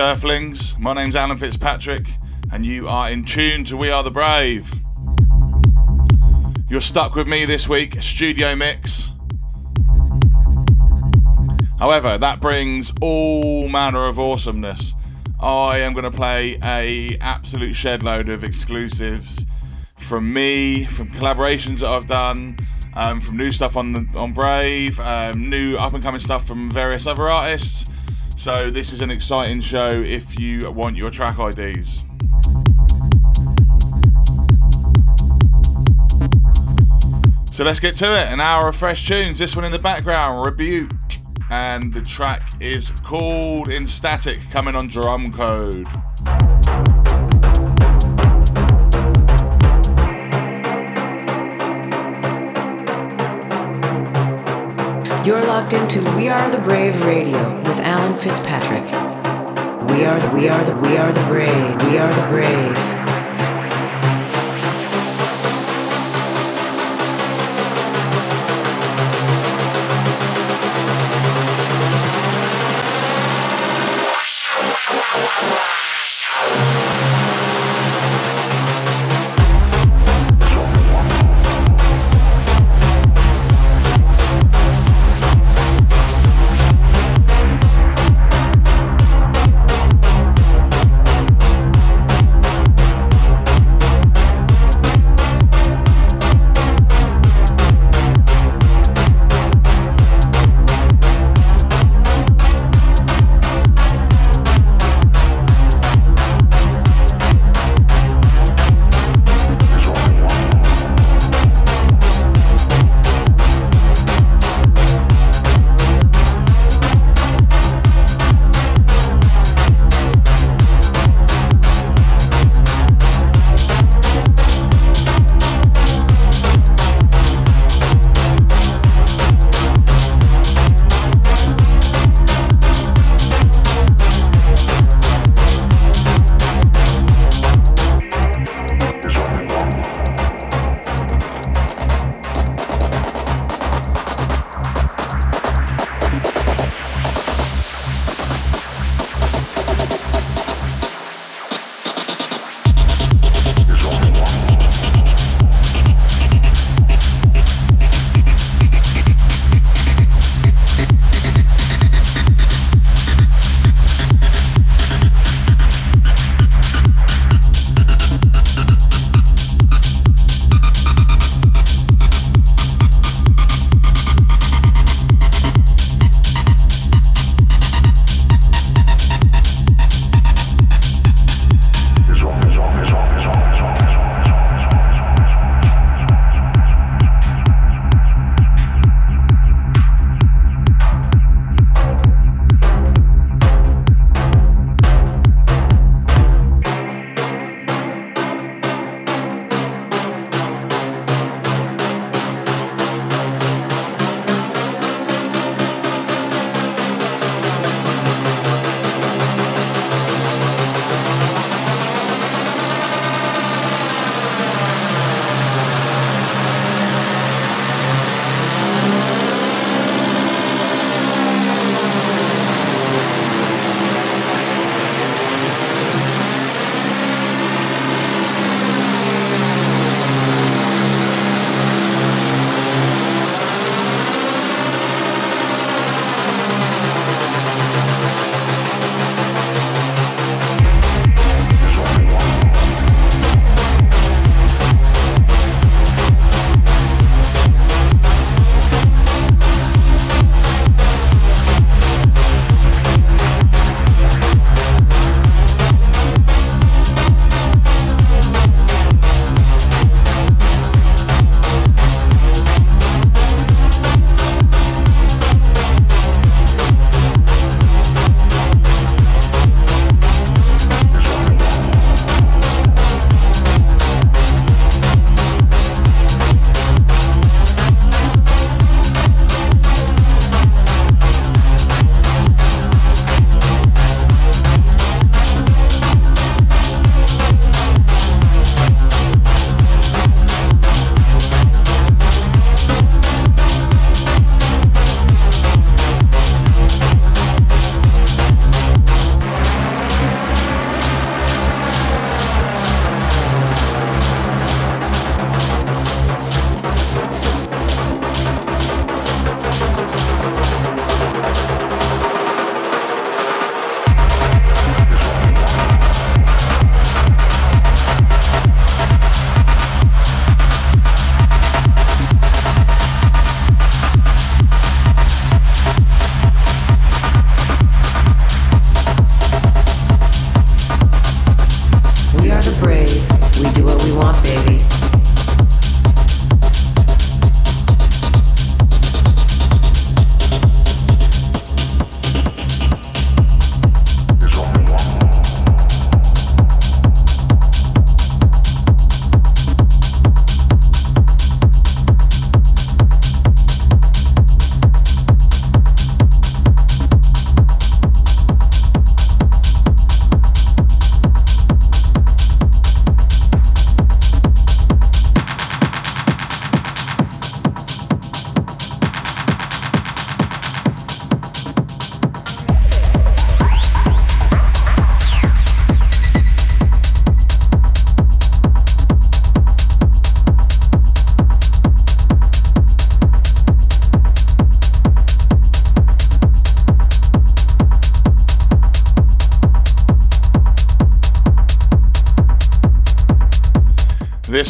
Earthlings. My name's Alan Fitzpatrick, and you are in tune to We Are the Brave. You're stuck with me this week, studio mix. However, that brings all manner of awesomeness. I am going to play a absolute shed load of exclusives from me, from collaborations that I've done, um, from new stuff on the, on Brave, um, new up and coming stuff from various other artists. So this is an exciting show if you want your track IDs. So let's get to it. An hour of fresh tunes. This one in the background, Rebuke. And the track is called In Static, coming on Drumcode. You're locked into We Are the Brave Radio with Alan Fitzpatrick. We are the we are the we are the brave. We are the brave.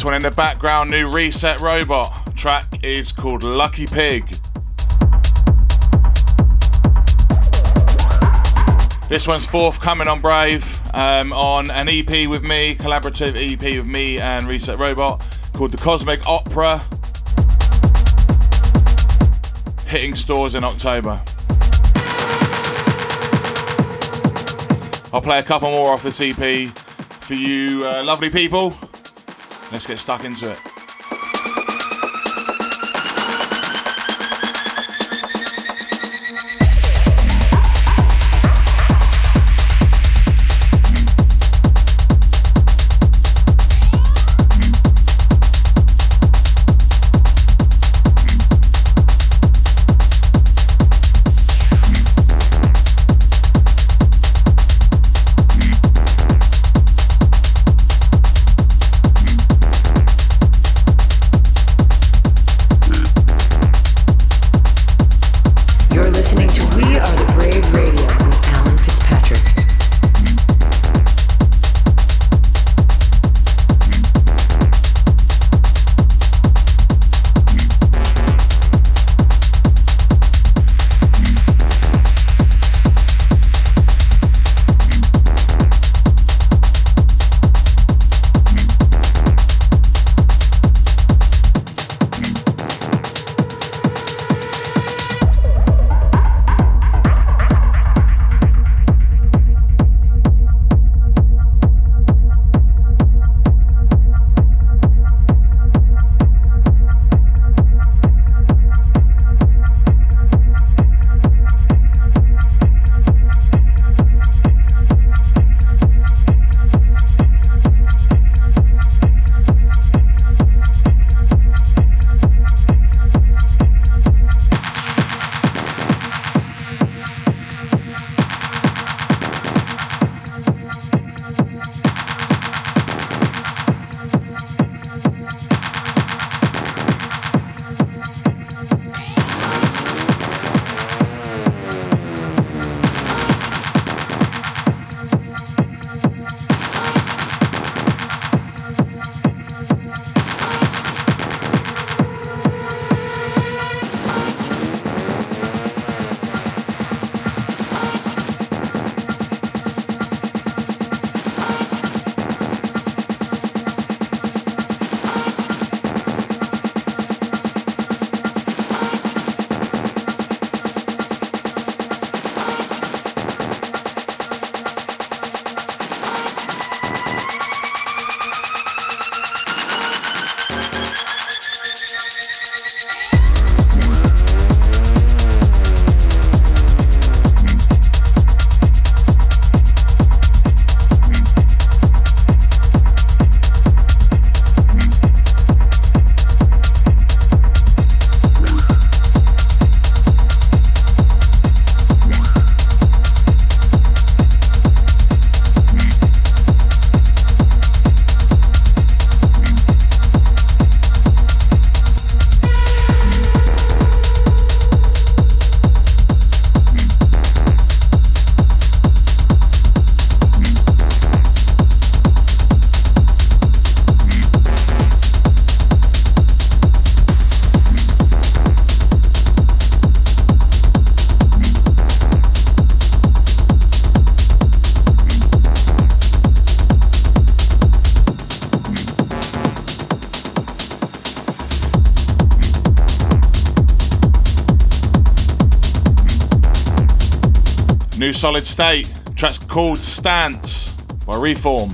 This one in the background, new Reset Robot. Track is called Lucky Pig. This one's forthcoming on Brave um, on an EP with me, collaborative EP with me and Reset Robot called The Cosmic Opera. Hitting stores in October. I'll play a couple more off this EP for you uh, lovely people. Let's get stuck into it. Solid State. Track's called Stance by Reform.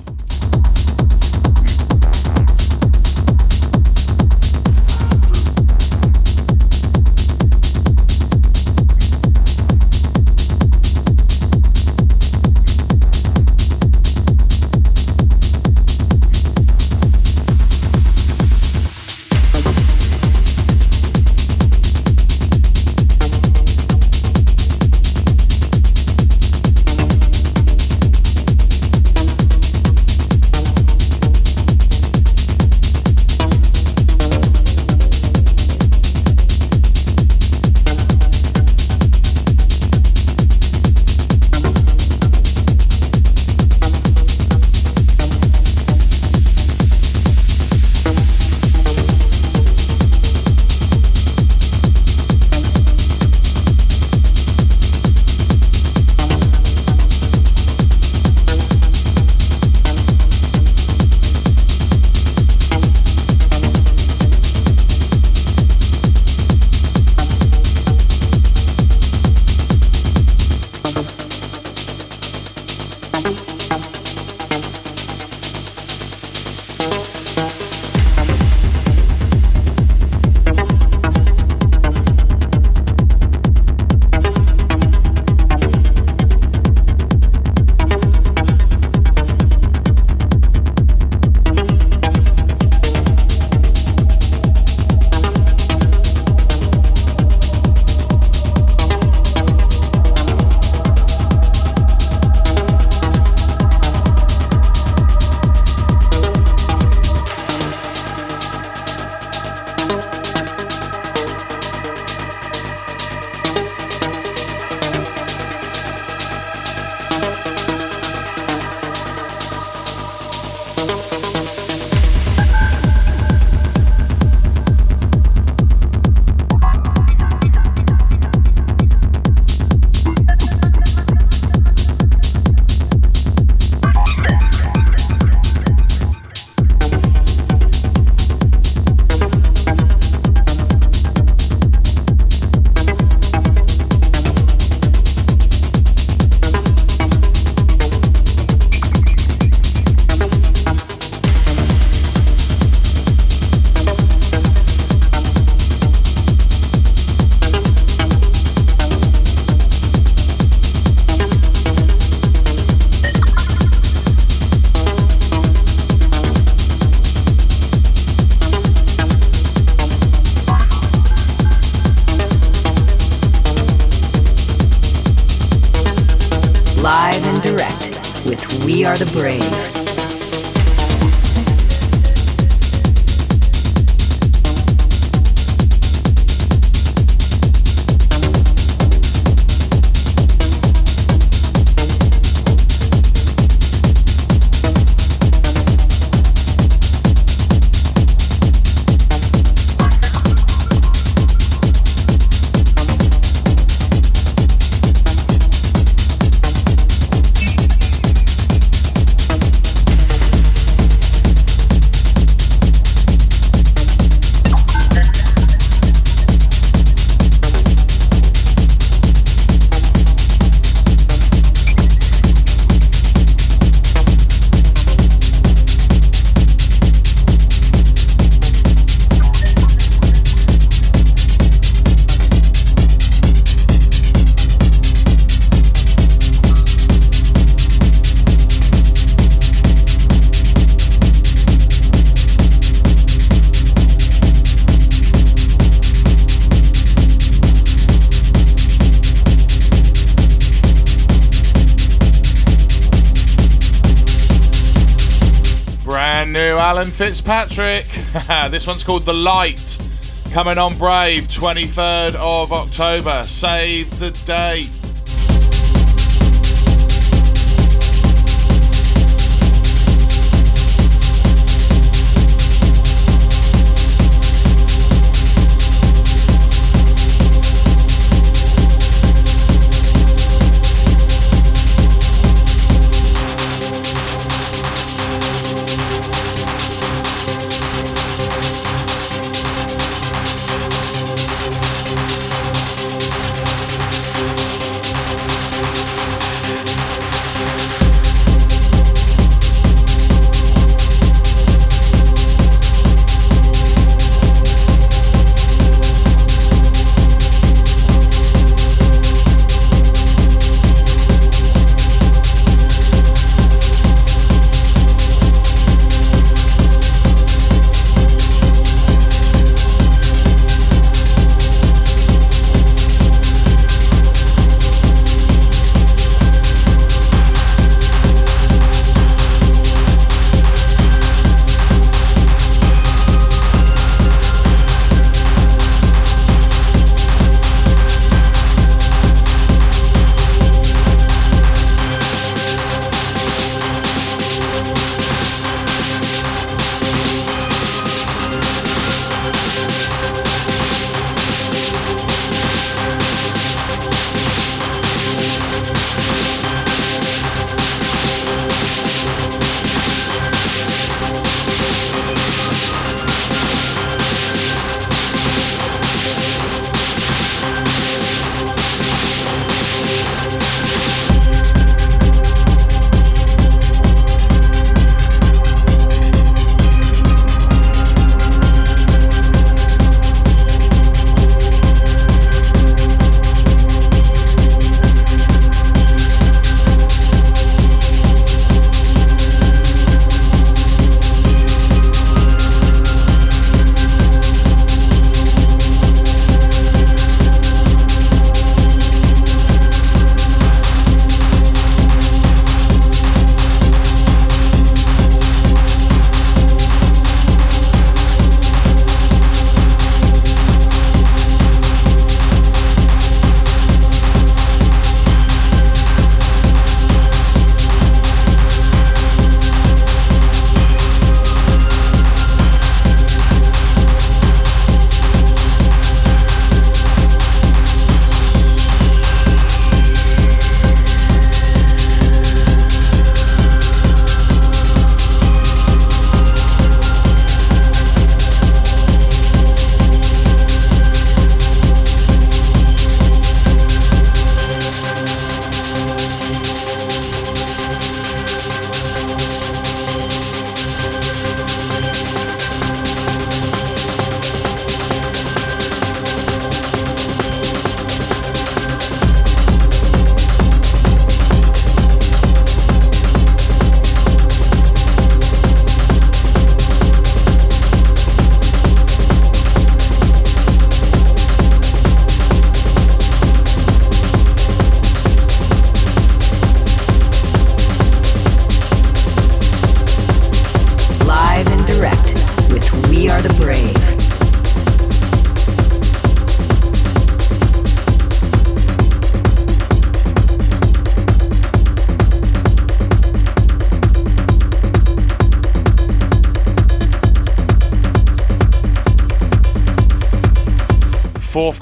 Fitzpatrick. this one's called The Light. Coming on Brave, 23rd of October. Save the date.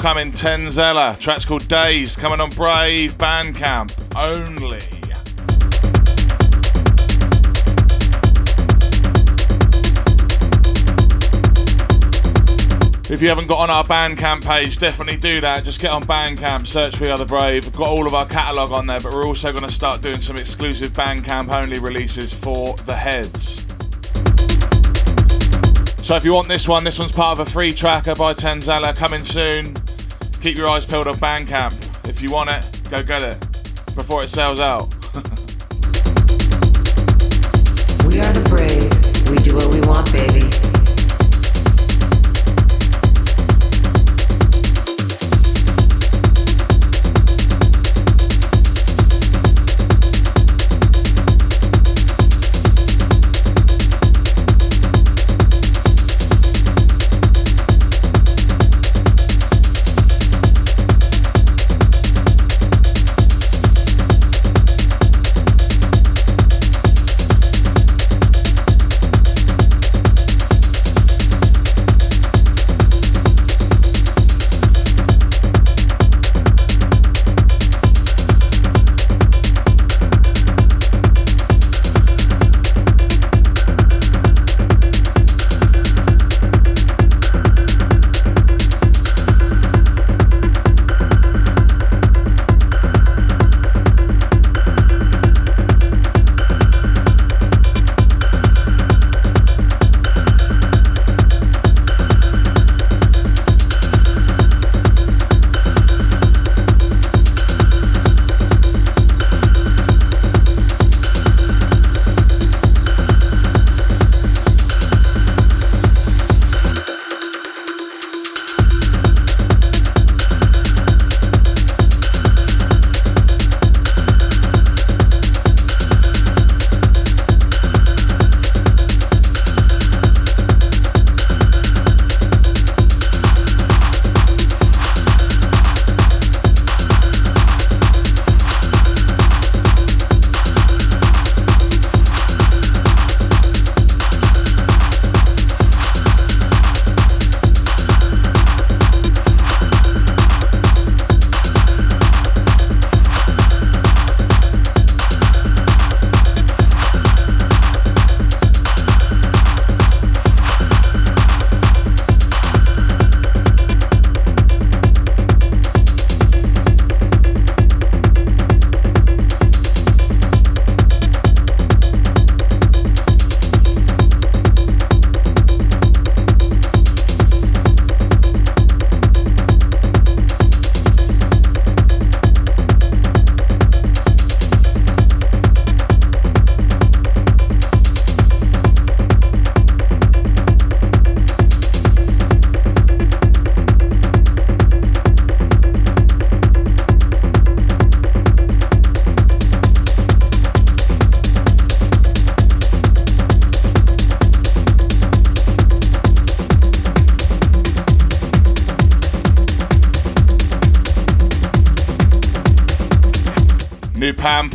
Forthcoming Tenzella. Track's called Days, coming on Brave Bandcamp only. If you haven't got on our Bandcamp page, definitely do that. Just get on Bandcamp, search We Are the Brave. We've got all of our catalogue on there, but we're also going to start doing some exclusive Bandcamp only releases for the heads. So if you want this one, this one's part of a free tracker by Tenzella coming soon. Keep your eyes peeled on Bandcamp. If you want it, go get it before it sells out. we are the brave. We do what we want, baby.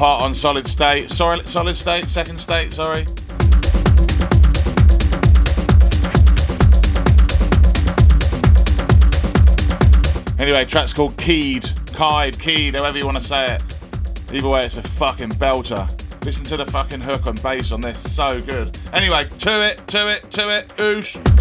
Part on Solid State. Sorry, Solid State, Second State, sorry. Anyway, track's called Keyed, Kide, Keyed, however you want to say it. Either way, it's a fucking belter. Listen to the fucking hook and bass on this, so good. Anyway, to it, to it, to it, oosh.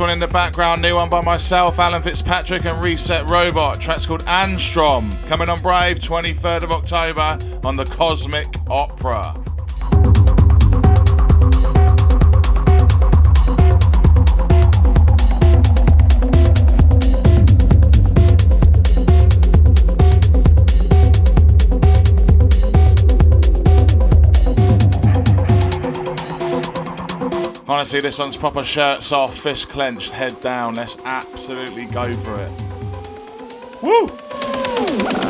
In the background, new one by myself, Alan Fitzpatrick, and Reset Robot. Track's called Anstrom, coming on Brave, 23rd of October on the Cosmic Opera. Honestly, this one's proper shirts off, fist clenched, head down. Let's absolutely go for it. Woo!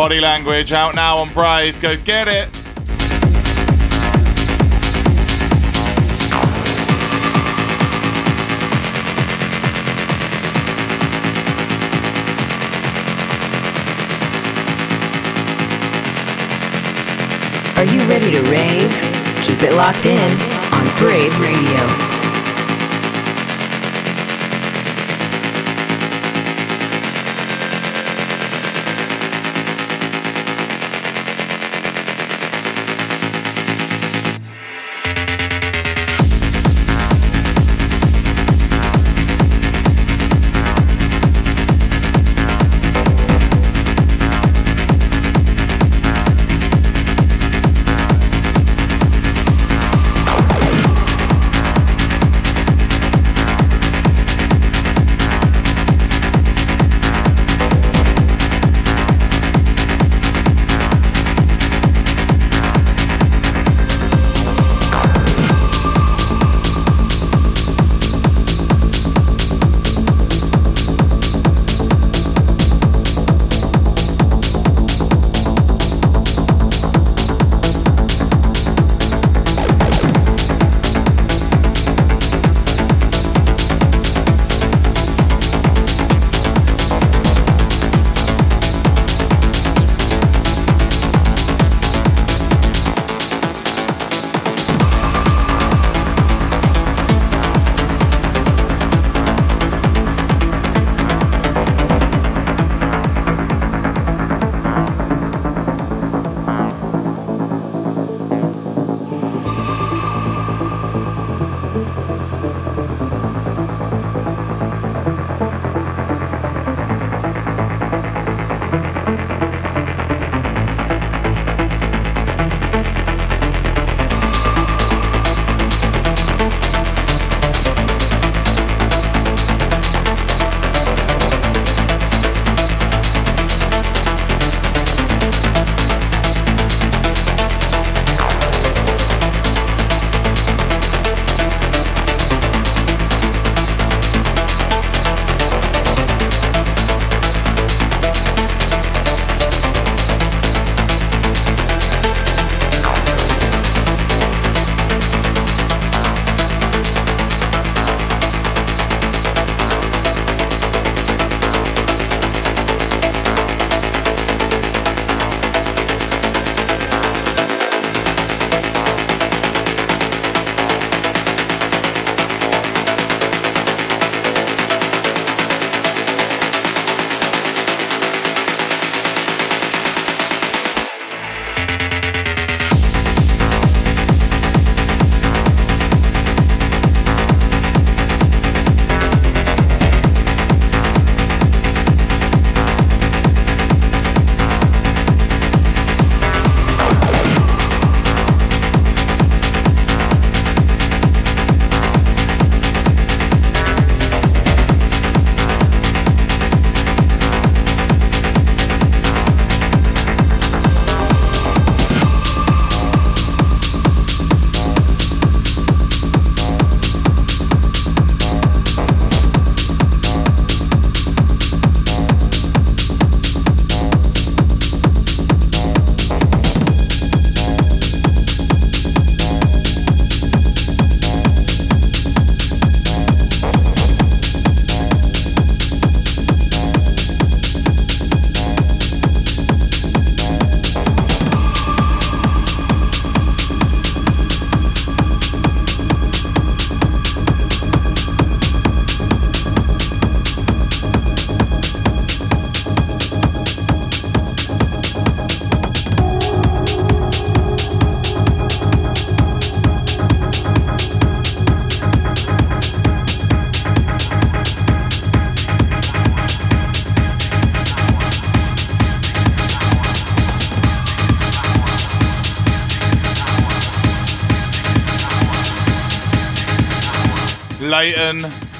Body language out now on Brave. Go get it. Are you ready to rave? Keep it locked in on Brave Radio.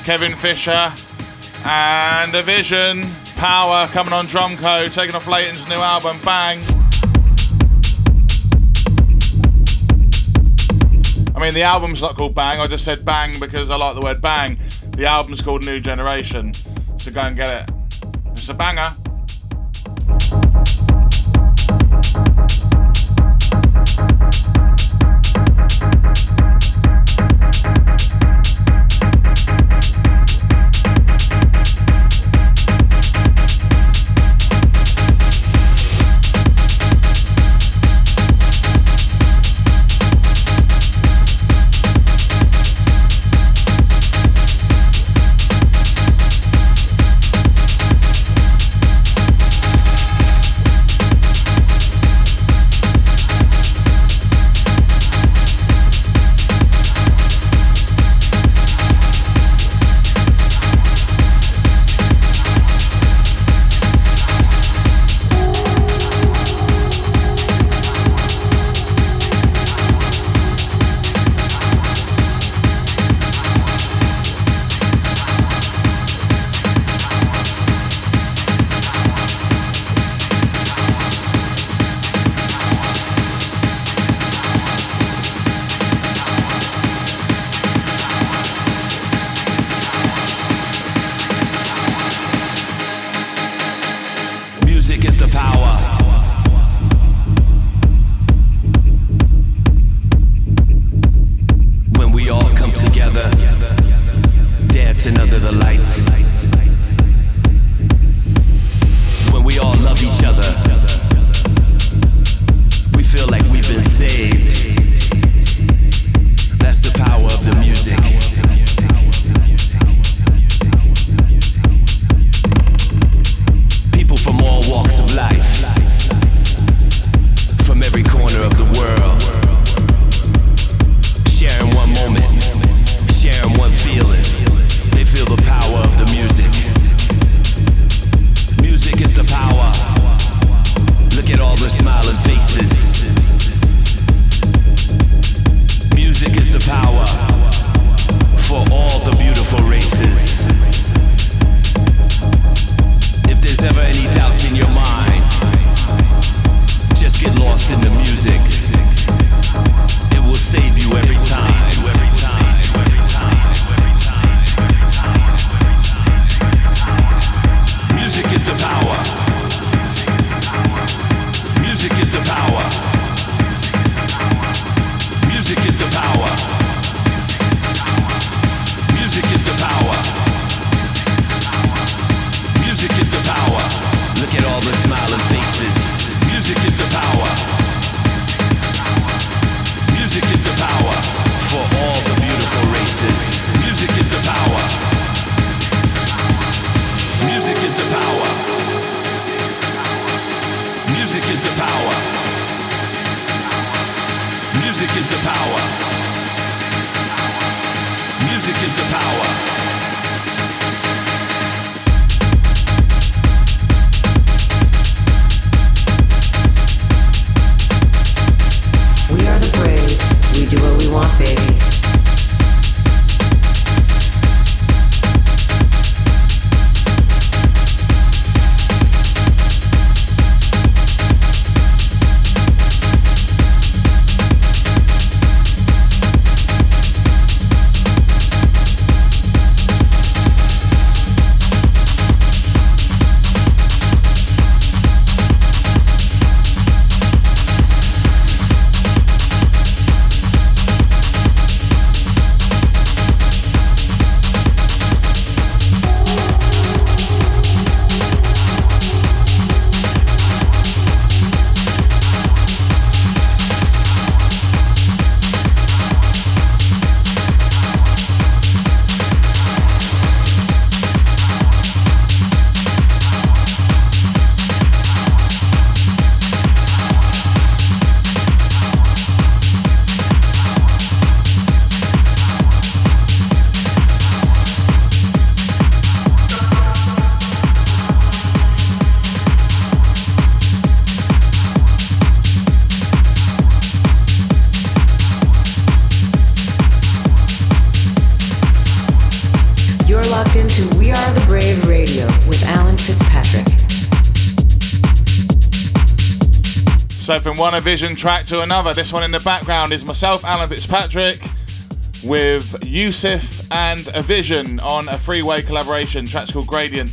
Kevin Fisher, and a Vision. Power coming on Drumcode, taking off Layton's new album, Bang. I mean, the album's not called Bang, I just said Bang because I like the word bang. The album's called New Generation, so go and get it. It's a banger. One Vision track to another. This one in the background is myself, Alan Fitzpatrick, with Yousef and a Vision on a freeway collaboration. Track's called Gradient.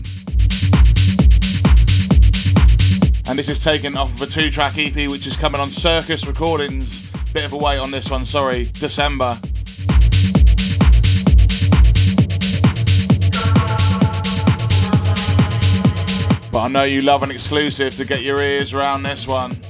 And this is taken off of a two track EP which is coming on Circus Recordings. Bit of a wait on this one, sorry, December. But I know you love an exclusive to get your ears around this one.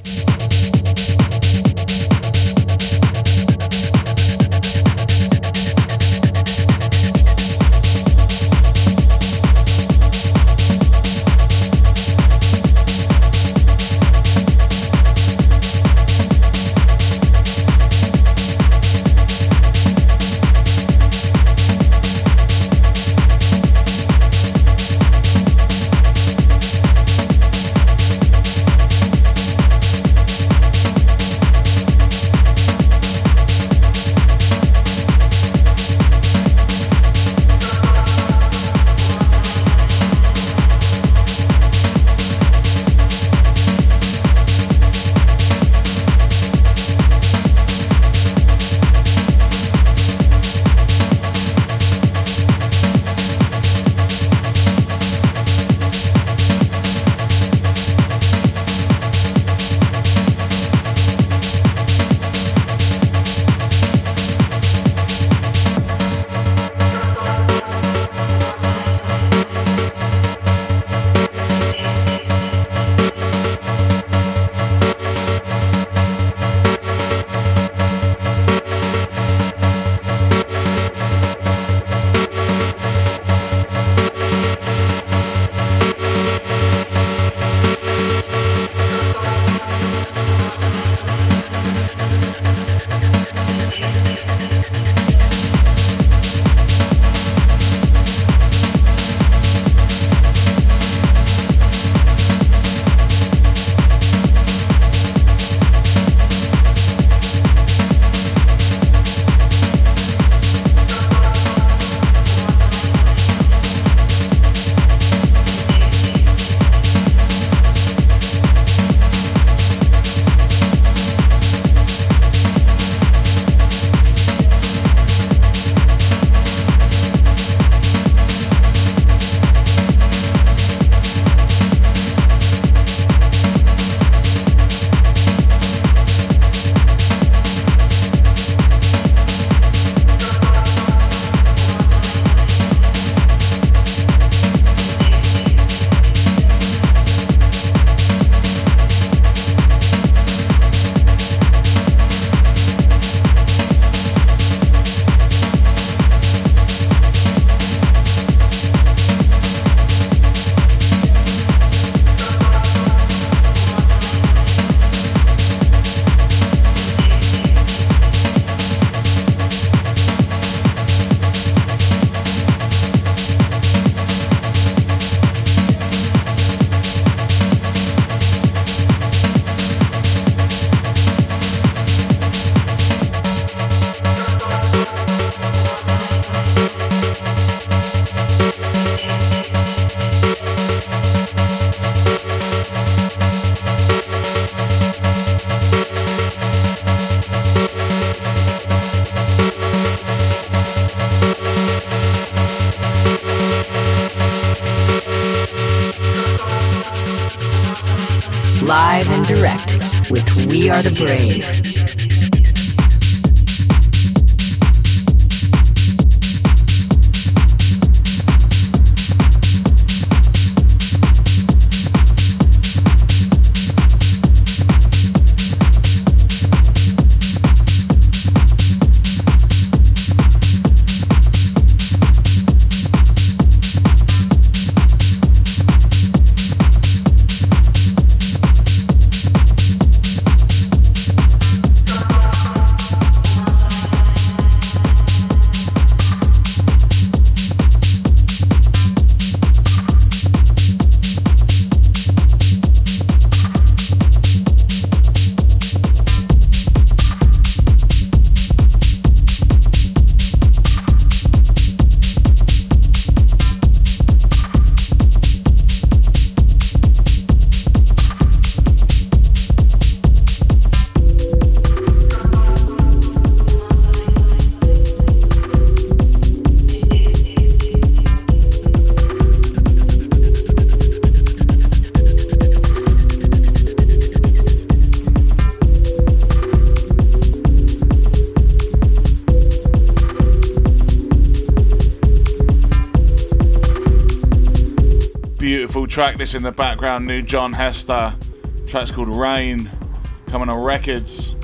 Track this in the background, new John Hester. Track's called Rain, coming on records.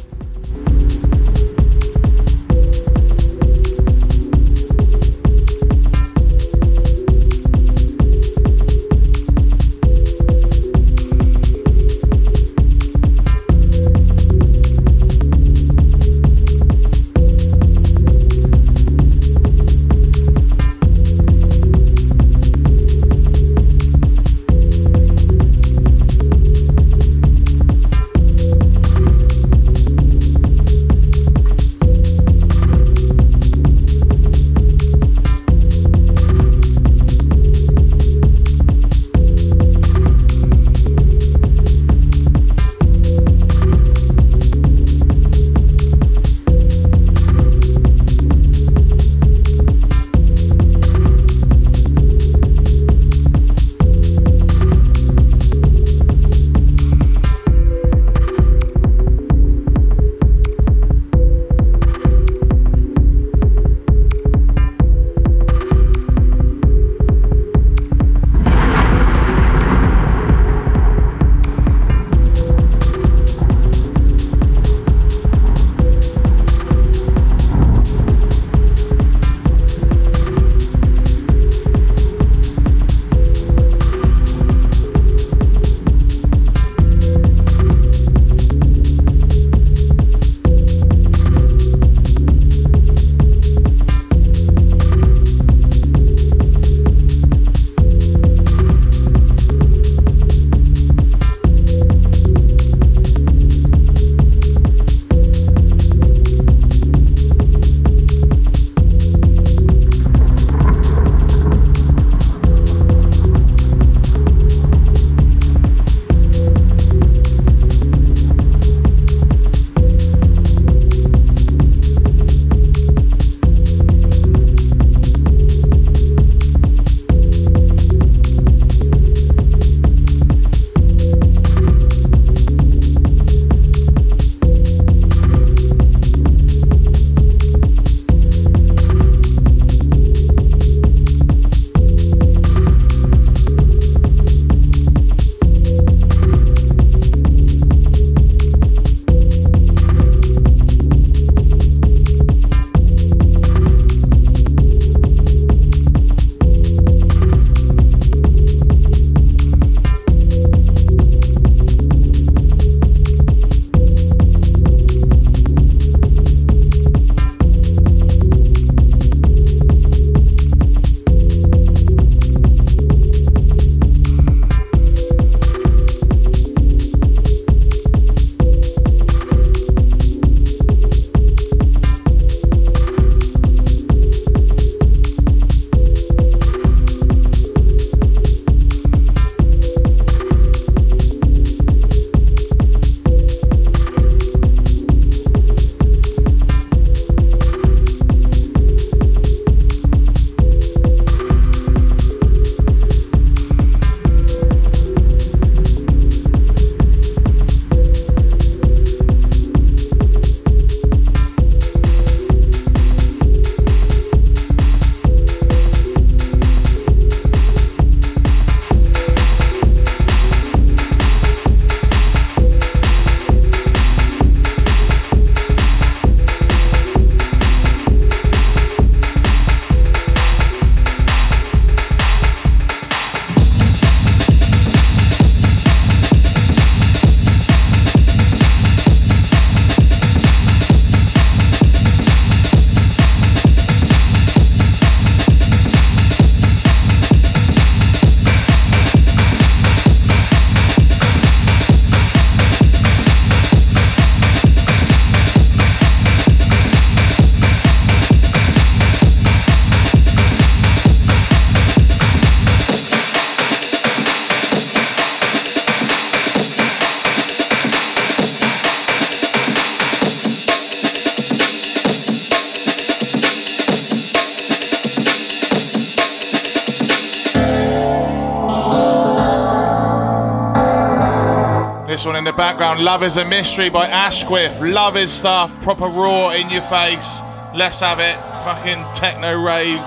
Love is a Mystery by Ashquith. Love is stuff, proper raw in your face. Let's have it. Fucking techno rave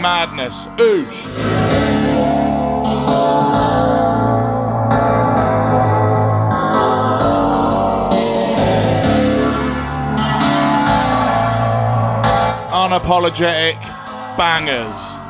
madness. Oosh. Unapologetic bangers.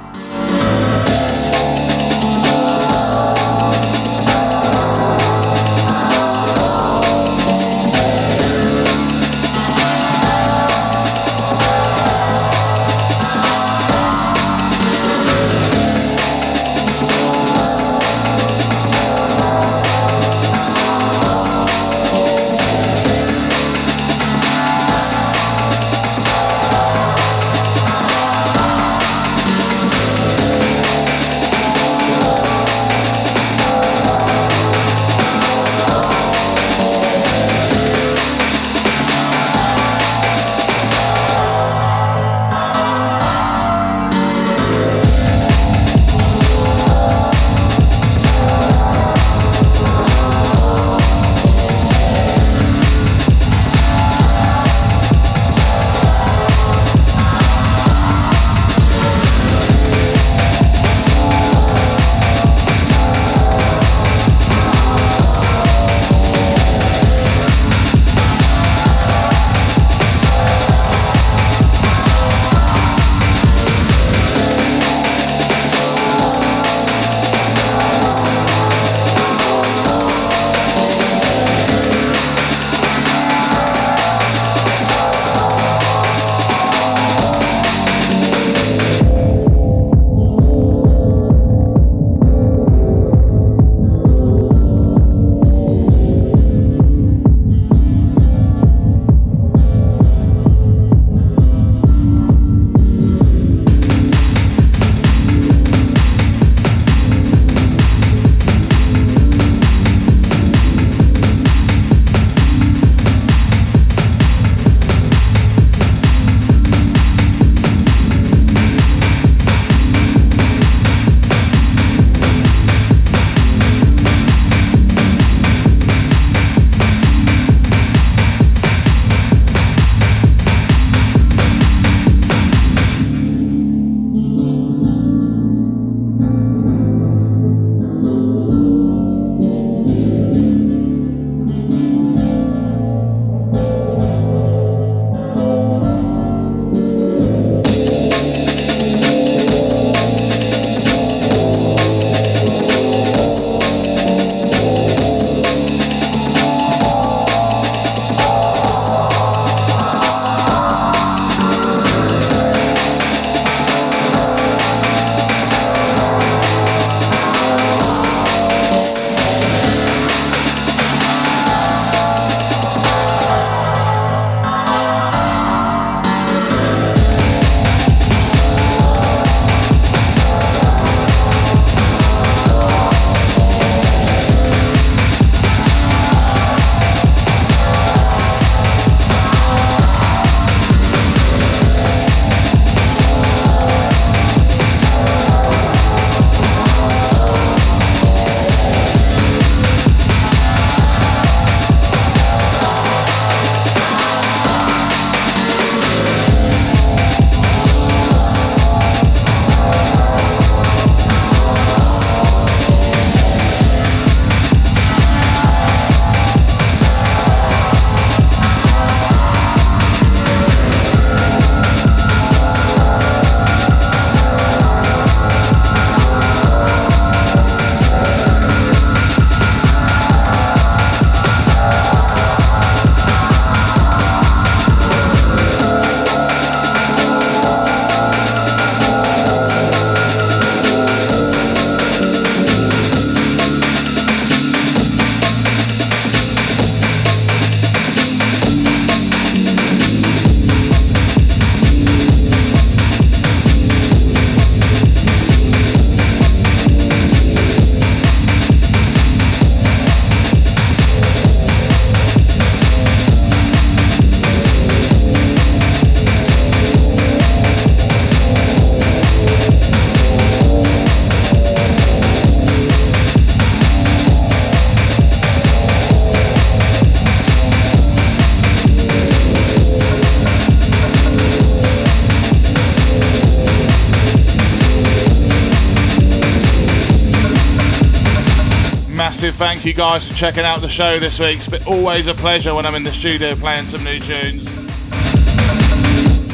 You guys for checking out the show this week. It's been always a pleasure when I'm in the studio playing some new tunes.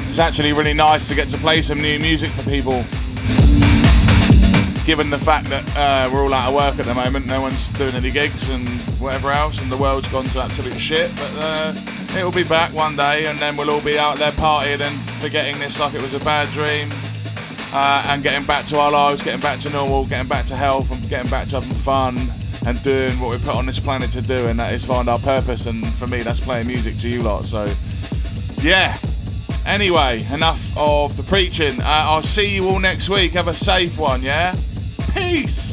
It's actually really nice to get to play some new music for people. Given the fact that uh, we're all out of work at the moment, no one's doing any gigs and whatever else, and the world's gone to absolute shit. But uh, it'll be back one day, and then we'll all be out there partying and forgetting this like it was a bad dream uh, and getting back to our lives, getting back to normal, getting back to health, and getting back to having fun and doing what we put on this planet to do, and that is find our purpose. And for me, that's playing music to you lot. So, yeah. Anyway, enough of the preaching. Uh, I'll see you all next week. Have a safe one, yeah? Peace.